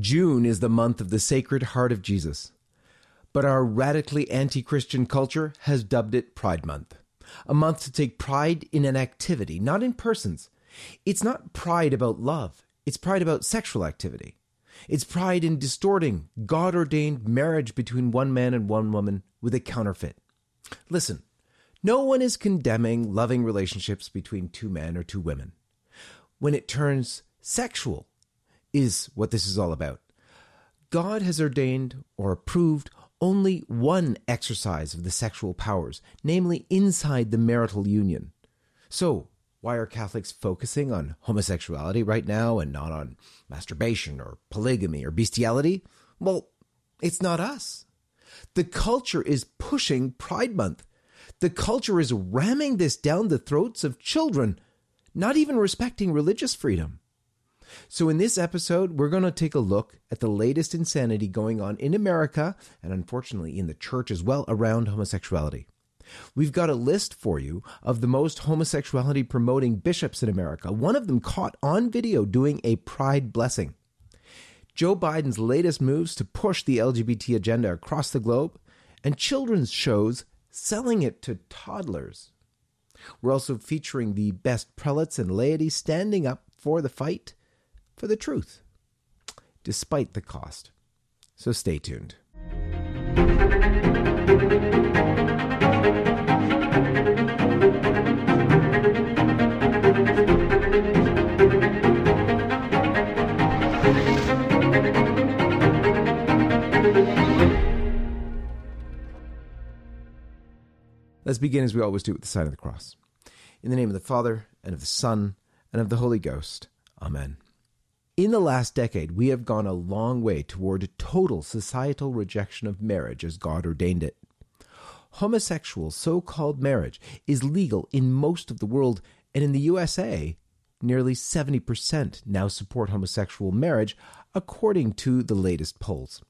June is the month of the Sacred Heart of Jesus. But our radically anti Christian culture has dubbed it Pride Month. A month to take pride in an activity, not in persons. It's not pride about love, it's pride about sexual activity. It's pride in distorting God ordained marriage between one man and one woman with a counterfeit. Listen, no one is condemning loving relationships between two men or two women. When it turns sexual, is what this is all about. God has ordained or approved only one exercise of the sexual powers, namely inside the marital union. So, why are Catholics focusing on homosexuality right now and not on masturbation or polygamy or bestiality? Well, it's not us. The culture is pushing Pride Month. The culture is ramming this down the throats of children, not even respecting religious freedom. So, in this episode, we're going to take a look at the latest insanity going on in America and unfortunately in the church as well around homosexuality. We've got a list for you of the most homosexuality promoting bishops in America, one of them caught on video doing a pride blessing. Joe Biden's latest moves to push the LGBT agenda across the globe, and children's shows selling it to toddlers. We're also featuring the best prelates and laity standing up for the fight for the truth, despite the cost. So stay tuned. Let's begin as we always do with the sign of the cross. In the name of the Father, and of the Son, and of the Holy Ghost. Amen. In the last decade, we have gone a long way toward total societal rejection of marriage as God ordained it. Homosexual so called marriage is legal in most of the world, and in the USA, nearly 70% now support homosexual marriage, according to the latest polls.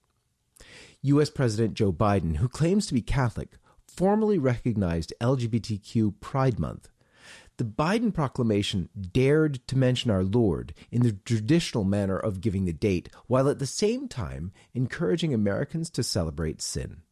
U.S. President Joe Biden, who claims to be Catholic, formally recognized LGBTQ Pride Month. The Biden proclamation dared to mention our Lord in the traditional manner of giving the date, while at the same time encouraging Americans to celebrate sin.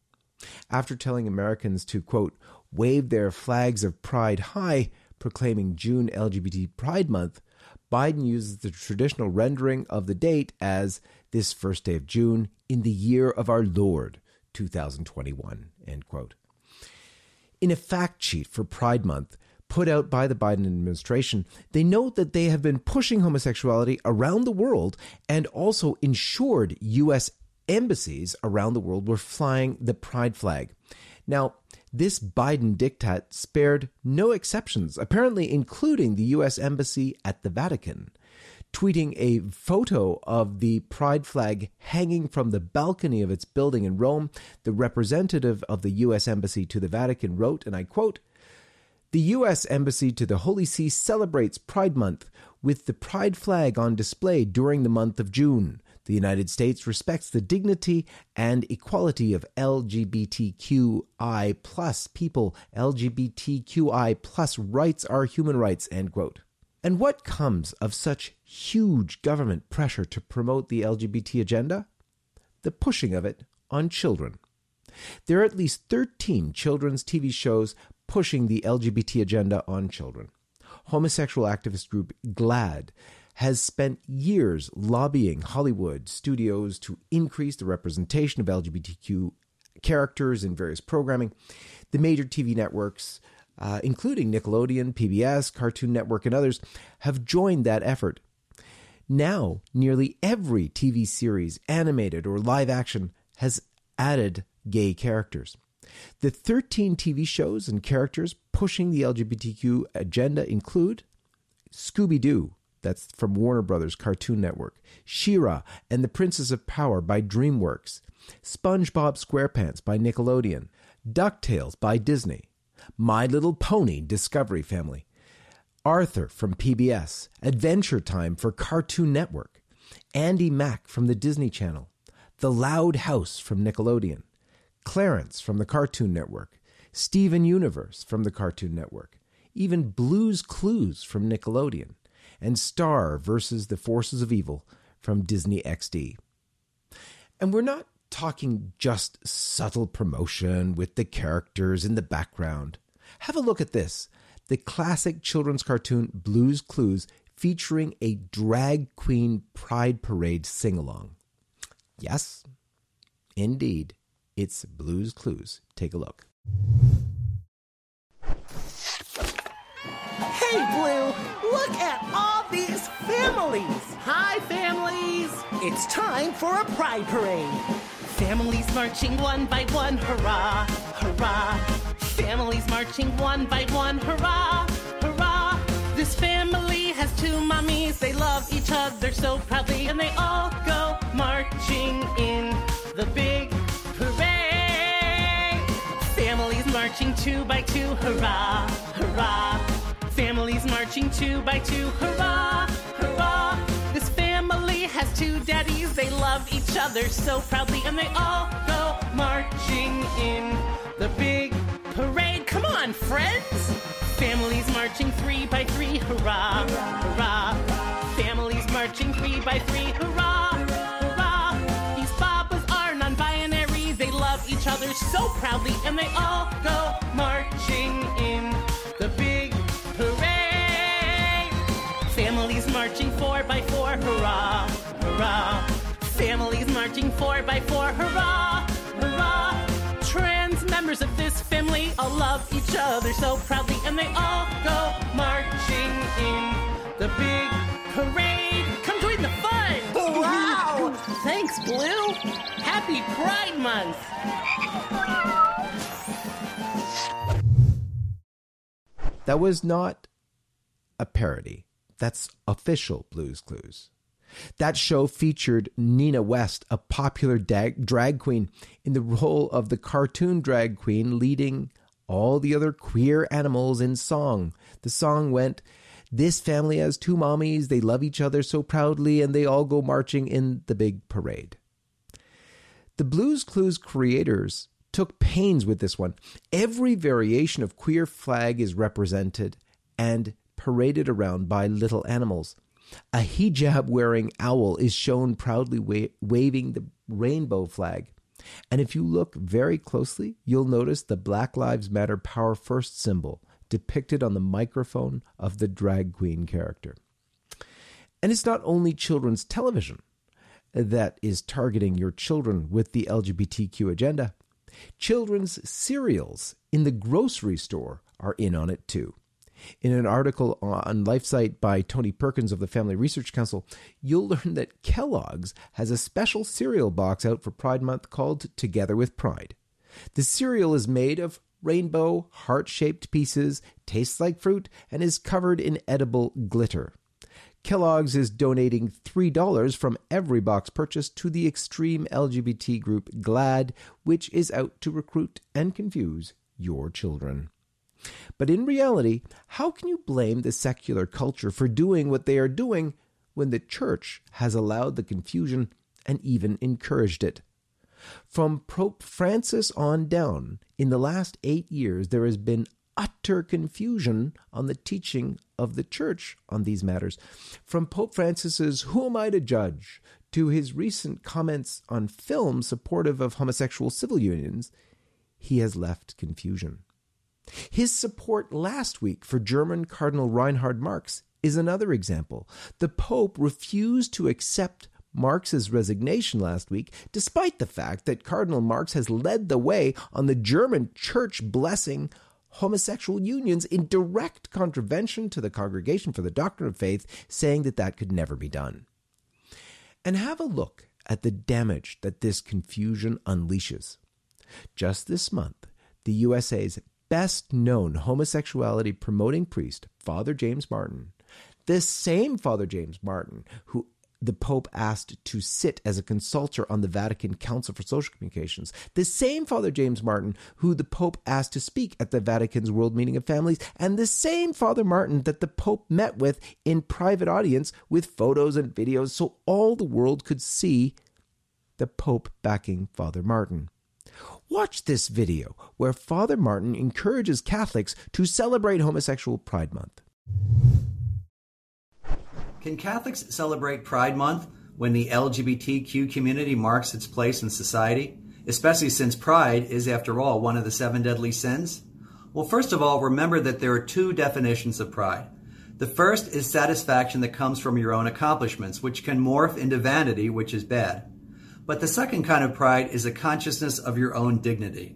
After telling Americans to, quote, wave their flags of pride high, proclaiming June LGBT Pride Month, Biden uses the traditional rendering of the date as this first day of June in the year of our Lord, 2021, end quote. In a fact sheet for Pride Month put out by the Biden administration, they note that they have been pushing homosexuality around the world and also ensured U.S. embassies around the world were flying the pride flag. Now, this Biden diktat spared no exceptions, apparently including the U.S. Embassy at the Vatican tweeting a photo of the pride flag hanging from the balcony of its building in Rome, the representative of the U.S. Embassy to the Vatican wrote, and I quote, The U.S. Embassy to the Holy See celebrates Pride Month with the pride flag on display during the month of June. The United States respects the dignity and equality of LGBTQI plus people. LGBTQI plus rights are human rights, end quote. And what comes of such huge government pressure to promote the LGBT agenda? The pushing of it on children. There are at least 13 children's TV shows pushing the LGBT agenda on children. Homosexual activist group GLAAD has spent years lobbying Hollywood studios to increase the representation of LGBTQ characters in various programming. The major TV networks uh, including Nickelodeon, PBS, Cartoon Network, and others, have joined that effort. Now, nearly every TV series, animated or live action, has added gay characters. The 13 TV shows and characters pushing the LGBTQ agenda include Scooby Doo, that's from Warner Brothers Cartoon Network, She-Ra and the Princess of Power by DreamWorks, SpongeBob SquarePants by Nickelodeon, DuckTales by Disney, my Little Pony Discovery Family, Arthur from PBS, Adventure Time for Cartoon Network, Andy Mack from the Disney Channel, The Loud House from Nickelodeon, Clarence from the Cartoon Network, Steven Universe from the Cartoon Network, even Blue's Clues from Nickelodeon, and Star versus the Forces of Evil from Disney XD. And we're not talking just subtle promotion with the characters in the background. Have a look at this the classic children's cartoon Blues Clues featuring a drag queen pride parade sing along. Yes, indeed, it's Blues Clues. Take a look. Hey, Blue, look at all these families. Hi, families. It's time for a pride parade. Families marching one by one, hurrah, hurrah. Families marching one by one, hurrah, hurrah. This family has two mommies. They love each other so proudly, and they all go marching in the big marching two by two, hurrah, hurrah. Families marching two by two, hurrah, hurrah. This family has two daddies. They love each other so proudly, and they all go marching in the big parade. Come on, friends! Families marching three by three, hurrah, hurrah. Families marching three by three, hurrah, hurrah. Love so proudly, and they all go marching in the big parade. Families marching four by four, hurrah, hurrah. Families marching four by four, hurrah, hurrah. Trans members of this family all love each other so proudly, and they all go marching in the big parade. Thanks, Blue. Happy Pride Month. That was not a parody. That's official Blues Clues. That show featured Nina West, a popular dag- drag queen, in the role of the cartoon drag queen leading all the other queer animals in song. The song went, This family has two mommies, they love each other so proudly, and they all go marching in the big parade. The Blues Clues creators took pains with this one. Every variation of queer flag is represented and paraded around by little animals. A hijab wearing owl is shown proudly wa- waving the rainbow flag. And if you look very closely, you'll notice the Black Lives Matter Power First symbol depicted on the microphone of the drag queen character. And it's not only children's television that is targeting your children with the LGBTQ agenda. Children's cereals in the grocery store are in on it too. In an article on LifeSite by Tony Perkins of the Family Research Council, you'll learn that Kellogg's has a special cereal box out for Pride Month called Together with Pride. The cereal is made of rainbow, heart shaped pieces, tastes like fruit, and is covered in edible glitter. Kellogg's is donating $3 from every box purchased to the extreme LGBT group GLAAD, which is out to recruit and confuse your children. But in reality, how can you blame the secular culture for doing what they are doing when the church has allowed the confusion and even encouraged it? From Pope Francis on down, in the last eight years, there has been utter confusion on the teaching of the church on these matters. From Pope Francis's Who Am I to Judge to his recent comments on films supportive of homosexual civil unions, he has left confusion. His support last week for German Cardinal Reinhard Marx is another example. The Pope refused to accept Marx's resignation last week, despite the fact that Cardinal Marx has led the way on the German church blessing homosexual unions in direct contravention to the Congregation for the Doctrine of Faith, saying that that could never be done. And have a look at the damage that this confusion unleashes. Just this month, the USA's best known homosexuality promoting priest, Father James Martin, this same Father James Martin, who the Pope asked to sit as a consultor on the Vatican Council for Social Communications, the same Father James Martin who the Pope asked to speak at the Vatican's World Meeting of Families, and the same Father Martin that the Pope met with in private audience with photos and videos so all the world could see the Pope backing Father Martin. Watch this video where Father Martin encourages Catholics to celebrate Homosexual Pride Month. Can Catholics celebrate Pride Month when the LGBTQ community marks its place in society, especially since pride is, after all, one of the seven deadly sins? Well, first of all, remember that there are two definitions of pride. The first is satisfaction that comes from your own accomplishments, which can morph into vanity, which is bad. But the second kind of pride is a consciousness of your own dignity.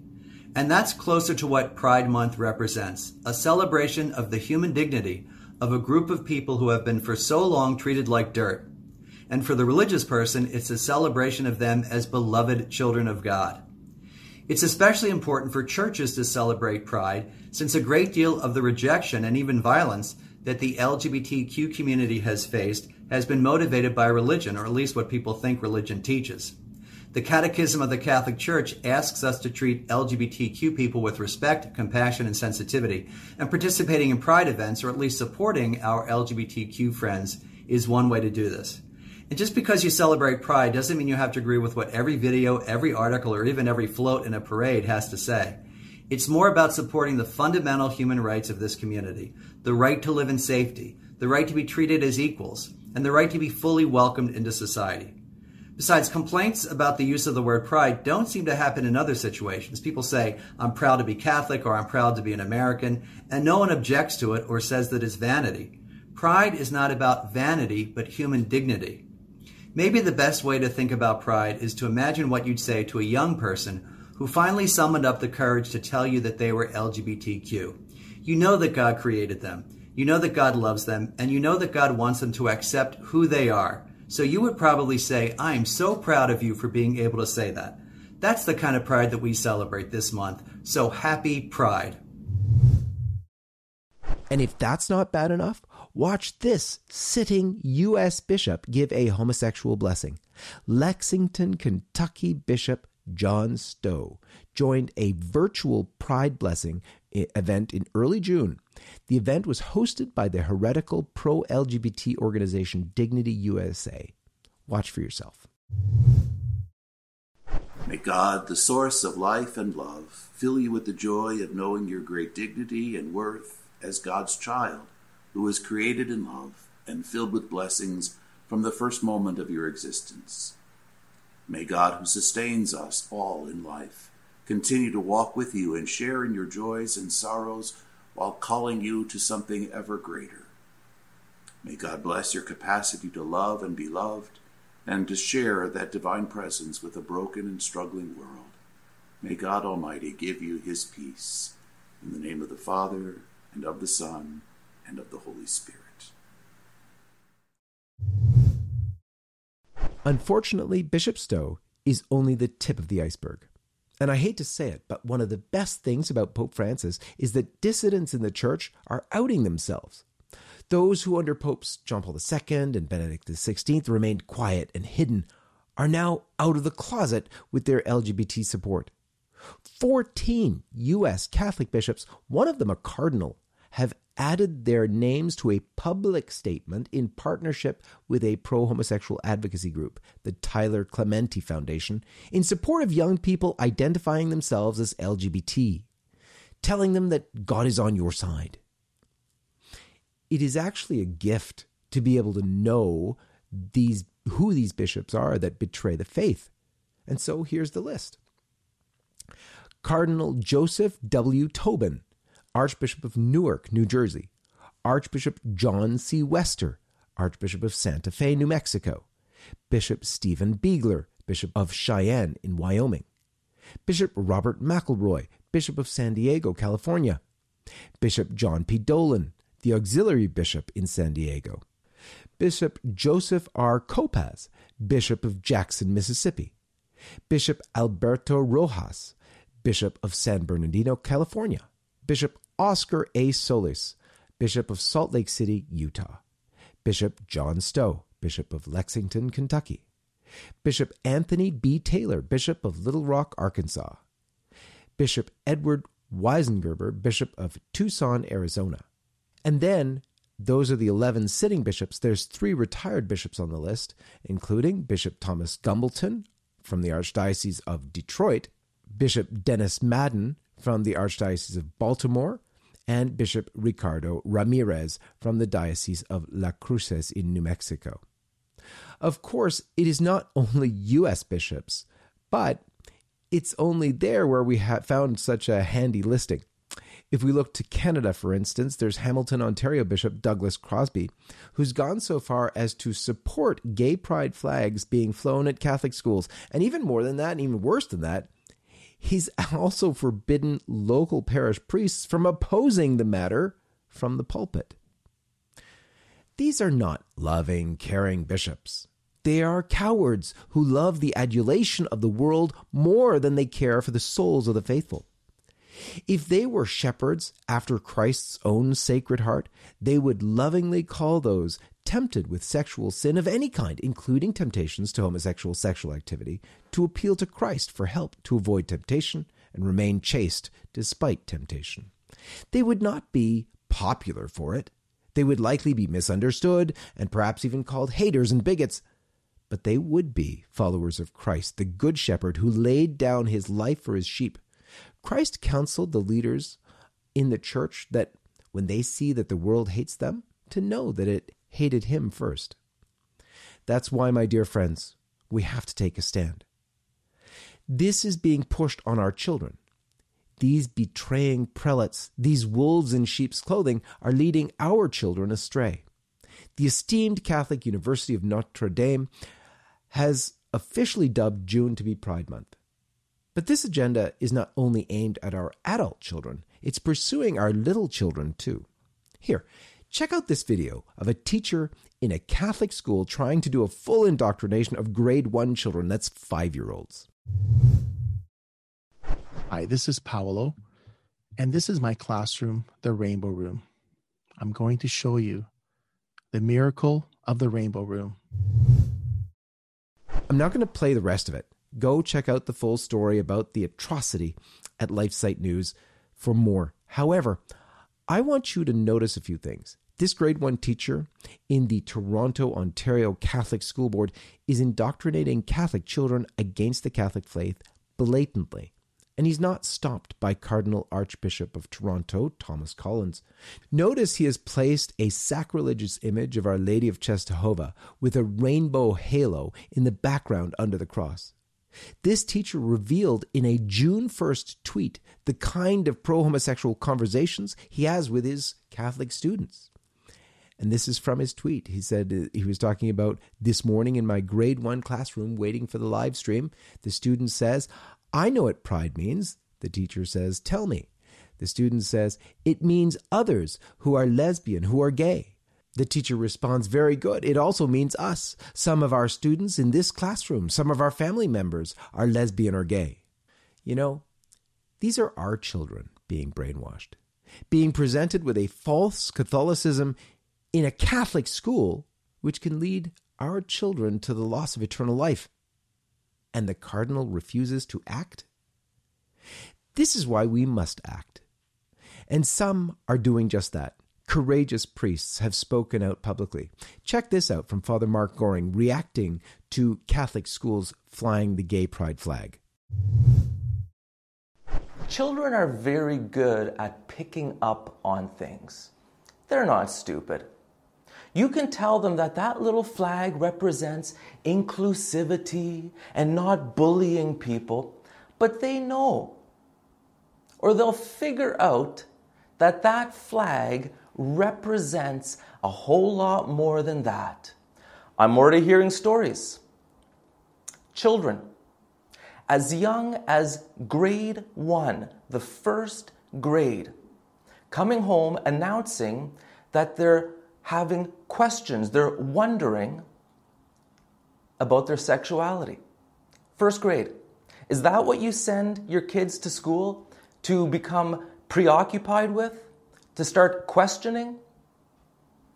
And that's closer to what Pride Month represents a celebration of the human dignity of a group of people who have been for so long treated like dirt. And for the religious person, it's a celebration of them as beloved children of God. It's especially important for churches to celebrate Pride, since a great deal of the rejection and even violence that the LGBTQ community has faced has been motivated by religion, or at least what people think religion teaches. The Catechism of the Catholic Church asks us to treat LGBTQ people with respect, compassion, and sensitivity, and participating in pride events, or at least supporting our LGBTQ friends, is one way to do this. And just because you celebrate pride doesn't mean you have to agree with what every video, every article, or even every float in a parade has to say. It's more about supporting the fundamental human rights of this community the right to live in safety, the right to be treated as equals, and the right to be fully welcomed into society. Besides, complaints about the use of the word pride don't seem to happen in other situations. People say, I'm proud to be Catholic or I'm proud to be an American, and no one objects to it or says that it's vanity. Pride is not about vanity, but human dignity. Maybe the best way to think about pride is to imagine what you'd say to a young person who finally summoned up the courage to tell you that they were LGBTQ. You know that God created them, you know that God loves them, and you know that God wants them to accept who they are. So you would probably say, I am so proud of you for being able to say that. That's the kind of pride that we celebrate this month. So happy Pride. And if that's not bad enough, watch this sitting U.S. bishop give a homosexual blessing. Lexington, Kentucky Bishop John Stowe joined a virtual Pride blessing event in early June. The event was hosted by the heretical pro LGBT organization Dignity USA. Watch for yourself. May God, the source of life and love, fill you with the joy of knowing your great dignity and worth as God's child, who was created in love and filled with blessings from the first moment of your existence. May God, who sustains us all in life, continue to walk with you and share in your joys and sorrows while calling you to something ever greater. May God bless your capacity to love and be loved and to share that divine presence with a broken and struggling world. May God Almighty give you his peace. In the name of the Father, and of the Son, and of the Holy Spirit. Unfortunately, Bishop Stowe is only the tip of the iceberg. And I hate to say it, but one of the best things about Pope Francis is that dissidents in the church are outing themselves. Those who under Popes John Paul II and Benedict XVI remained quiet and hidden are now out of the closet with their LGBT support. 14 U.S. Catholic bishops, one of them a cardinal, have added their names to a public statement in partnership with a pro homosexual advocacy group, the Tyler Clementi Foundation, in support of young people identifying themselves as LGBT, telling them that God is on your side. It is actually a gift to be able to know these who these bishops are that betray the faith. And so here's the list. Cardinal Joseph W. Tobin, Archbishop of Newark, New Jersey, Archbishop John C. Wester, Archbishop of Santa Fe, New Mexico, Bishop Steven Biegler, Bishop of Cheyenne in Wyoming, Bishop Robert McElroy, Bishop of San Diego, California, Bishop John P. Dolan, the auxiliary bishop in San Diego, Bishop Joseph R. Kopacz, Bishop of Jackson, Mississippi, Bishop Alberto Rojas, Bishop of San Bernardino, California, Bishop Oscar A. Solis, Bishop of Salt Lake City, Utah, Bishop John Stowe, Bishop of Lexington, Kentucky, Bishop Anthony B. Taylor, Bishop of Little Rock, Arkansas, Bishop Edward Weisenburger, Bishop of Tucson, Arizona. And then those are the 11 sitting bishops. There's three retired bishops on the list, including Bishop Thomas Gumbleton from the Archdiocese of Detroit, Bishop Dennis Madden from the Archdiocese of Baltimore, and Bishop Ricardo Ramirez from the Diocese of La Cruces in New Mexico. Of course, it is not only U.S. bishops, but it's only there where we have found such a handy listing. If we look to Canada, for instance, there's Hamilton, Ontario Bishop Douglas Crosby, who's gone so far as to support gay pride flags being flown at Catholic schools. And even more than that, and even worse than that, he's also forbidden local parish priests from opposing the matter from the pulpit. These are not loving, caring bishops. They are cowards who love the adulation of the world more than they care for the souls of the faithful. If they were shepherds after Christ's own sacred heart, they would lovingly call those tempted with sexual sin of any kind, including temptations to homosexual sexual activity, to appeal to Christ for help to avoid temptation and remain chaste despite temptation. They would not be popular for it. They would likely be misunderstood and perhaps even called haters and bigots. But they would be followers of Christ, the Good Shepherd who laid down his life for his sheep. Christ counseled the leaders in the church that when they see that the world hates them, to know that it hated him first. That's why, my dear friends, we have to take a stand. This is being pushed on our children. These betraying prelates, these wolves in sheep's clothing, are leading our children astray. The esteemed Catholic University of Notre Dame has officially dubbed June to be Pride Month. But this agenda is not only aimed at our adult children, it's pursuing our little children too. Here, check out this video of a teacher in a Catholic school trying to do a full indoctrination of grade 1 children, that's 5 year olds. Hi, this is Paolo, and this is my classroom, the Rainbow Room. I'm going to show you the miracle of the Rainbow Room. I'm not going to play the rest of it. Go check out the full story about the atrocity at LifeSite News for more. However, I want you to notice a few things. This grade one teacher in the Toronto, Ontario Catholic School Board is indoctrinating Catholic children against the Catholic faith blatantly and he's not stopped by Cardinal Archbishop of Toronto, Thomas Collins. Notice he has placed a sacrilegious image of Our Lady of Czestochowa with a rainbow halo in the background under the cross. This teacher revealed in a June 1st tweet the kind of pro homosexual conversations he has with his Catholic students. And this is from his tweet. He said uh, he was talking about this morning in my grade one classroom waiting for the live stream. The student says, I know what pride means. The teacher says, Tell me. The student says, It means others who are lesbian, who are gay. The teacher responds, Very good. It also means us. Some of our students in this classroom, some of our family members are lesbian or gay. You know, these are our children being brainwashed, being presented with a false Catholicism in a Catholic school, which can lead our children to the loss of eternal life and the cardinal refuses to act? This is why we must act. And some are doing just that. Courageous priests have spoken out publicly. Check this out from Father Mark Goring reacting to Catholic schools flying the gay pride flag. Children are very good at picking up on things. They're not stupid. You can tell them that that little flag represents inclusivity and not bullying people, but they know. Or they'll figure out that that flag represents a whole lot more than that. I'm already hearing stories. Children, as young as grade one, the first grade, coming home announcing that they're having questions, they're wondering about their sexuality. First grade. Is that what you send your kids to school to become preoccupied with? To start questioning?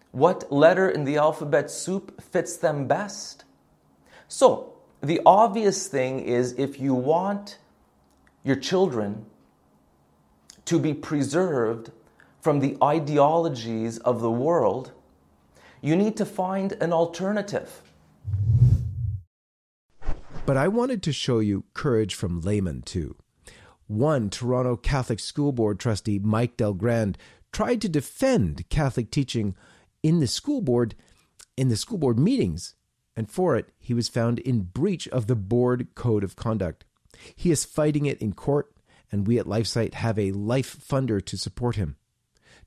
What letter in the alphabet soup fits them best? So, the obvious thing is if you want your children to be preserved from the ideologies of the world, you need to find an alternative. But I wanted to show you courage from laymen too. One Toronto Catholic School Board trustee, Mike Del Delgrand, tried to defend Catholic teaching in the school board in the school board meetings. and for it he was found in breach of the board code of conduct. He is fighting it in court, and we at LifeSite have a LifeFunder to support him.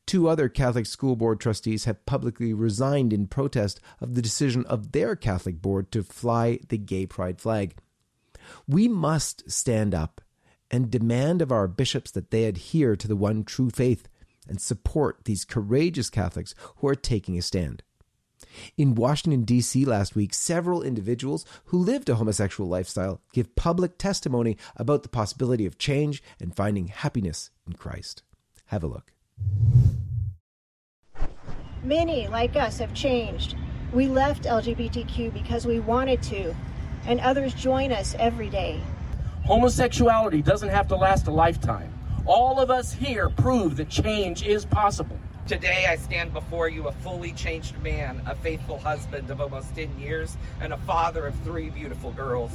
Two other Catholic school board trustees have publicly resigned in protest of the decision of their Catholic board to fly the gay pride flag. We must stand up and demand of our bishops that they adhere to the one true faith and support these courageous Catholics who are taking a stand. In Washington, D.C. last week, several individuals who lived a homosexual lifestyle give public testimony about the possibility of change and finding happiness in Christ. Have a look. Many, like us, have changed. We left LGBTQ because we wanted to, and others join us every day. Homosexuality doesn't have to last a lifetime. All of us here prove that change is possible. Today, I stand before you a fully changed man, a faithful husband of almost 10 years, and a father of three beautiful girls.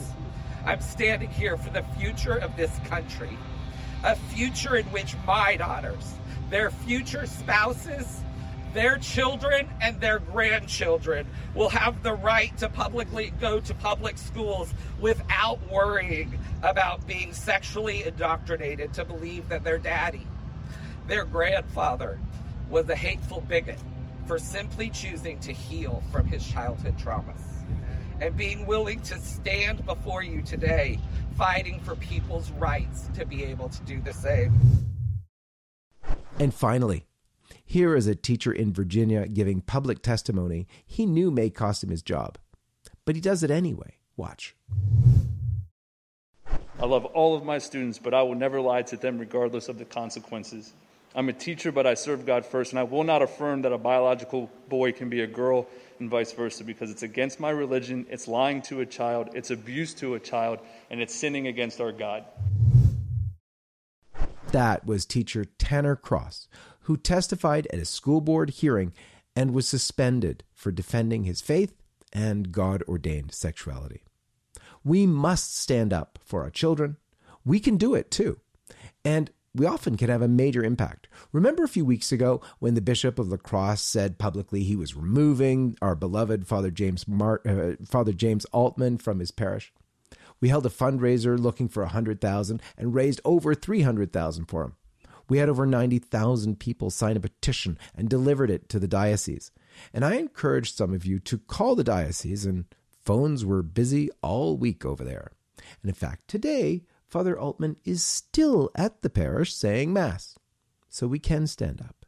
I'm standing here for the future of this country, a future in which my daughters, their future spouses, their children and their grandchildren will have the right to publicly go to public schools without worrying about being sexually indoctrinated to believe that their daddy, their grandfather, was a hateful bigot for simply choosing to heal from his childhood traumas and being willing to stand before you today fighting for people's rights to be able to do the same. And finally, here is a teacher in Virginia giving public testimony he knew may cost him his job, but he does it anyway. Watch. I love all of my students, but I will never lie to them regardless of the consequences. I'm a teacher, but I serve God first, and I will not affirm that a biological boy can be a girl and vice versa because it's against my religion, it's lying to a child, it's abuse to a child, and it's sinning against our God. That was teacher Tanner Cross, who testified at a school board hearing and was suspended for defending his faith and God ordained sexuality. We must stand up for our children. We can do it too. And we often can have a major impact. Remember a few weeks ago when the Bishop of La Crosse said publicly he was removing our beloved Father James uh, Father James Altman from his parish? We held a fundraiser looking for 100,000 and raised over 300,000 for him. We had over 90,000 people sign a petition and delivered it to the diocese. And I encouraged some of you to call the diocese, and phones were busy all week over there. And in fact, today, Father Altman is still at the parish saying Mass. So we can stand up.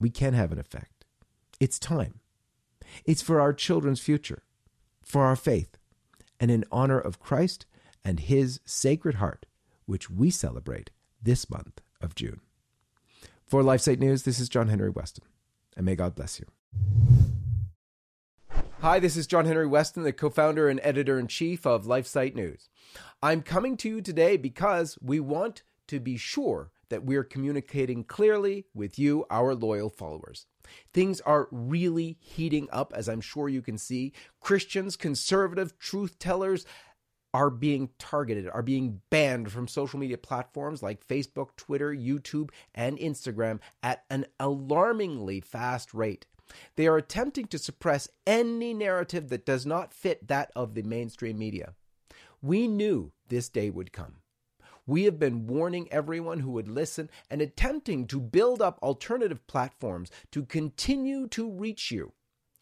We can have an effect. It's time. It's for our children's future, for our faith, and in honor of Christ and his Sacred Heart, which we celebrate this month of June. For LifeSite News, this is John Henry Weston, and may God bless you. Hi, this is John Henry Weston, the co founder and editor in chief of LifeSite News. I'm coming to you today because we want to be sure that we're communicating clearly with you, our loyal followers. Things are really heating up, as I'm sure you can see. Christians, conservative truth tellers, are being targeted, are being banned from social media platforms like Facebook, Twitter, YouTube, and Instagram at an alarmingly fast rate. They are attempting to suppress any narrative that does not fit that of the mainstream media. We knew this day would come. We have been warning everyone who would listen and attempting to build up alternative platforms to continue to reach you.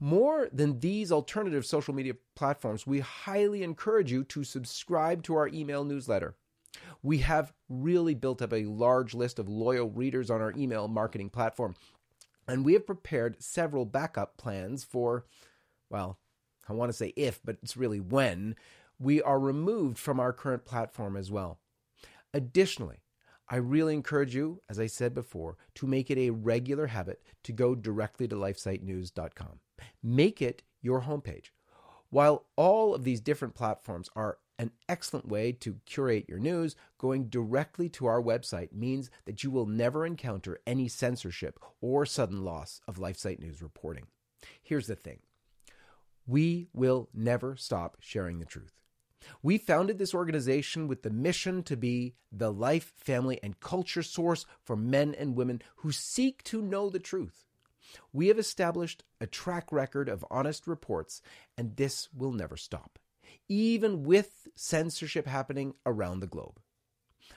More than these alternative social media platforms, we highly encourage you to subscribe to our email newsletter. We have really built up a large list of loyal readers on our email marketing platform, and we have prepared several backup plans for, well, I want to say if, but it's really when, we are removed from our current platform as well. Additionally, I really encourage you, as I said before, to make it a regular habit to go directly to lifesitenews.com. Make it your homepage. While all of these different platforms are an excellent way to curate your news, going directly to our website means that you will never encounter any censorship or sudden loss of LifeSite News reporting. Here's the thing we will never stop sharing the truth. We founded this organization with the mission to be the life, family, and culture source for men and women who seek to know the truth. We have established a track record of honest reports, and this will never stop, even with censorship happening around the globe.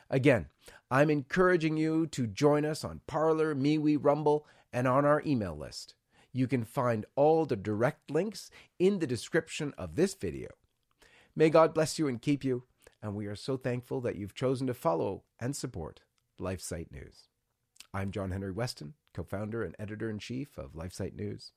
Again, I'm encouraging you to join us on Parler, MeWe, Rumble, and on our email list. You can find all the direct links in the description of this video. May God bless you and keep you, and we are so thankful that you've chosen to follow and support LifeSite News. I'm John Henry Weston, co founder and editor in chief of LifeSite News.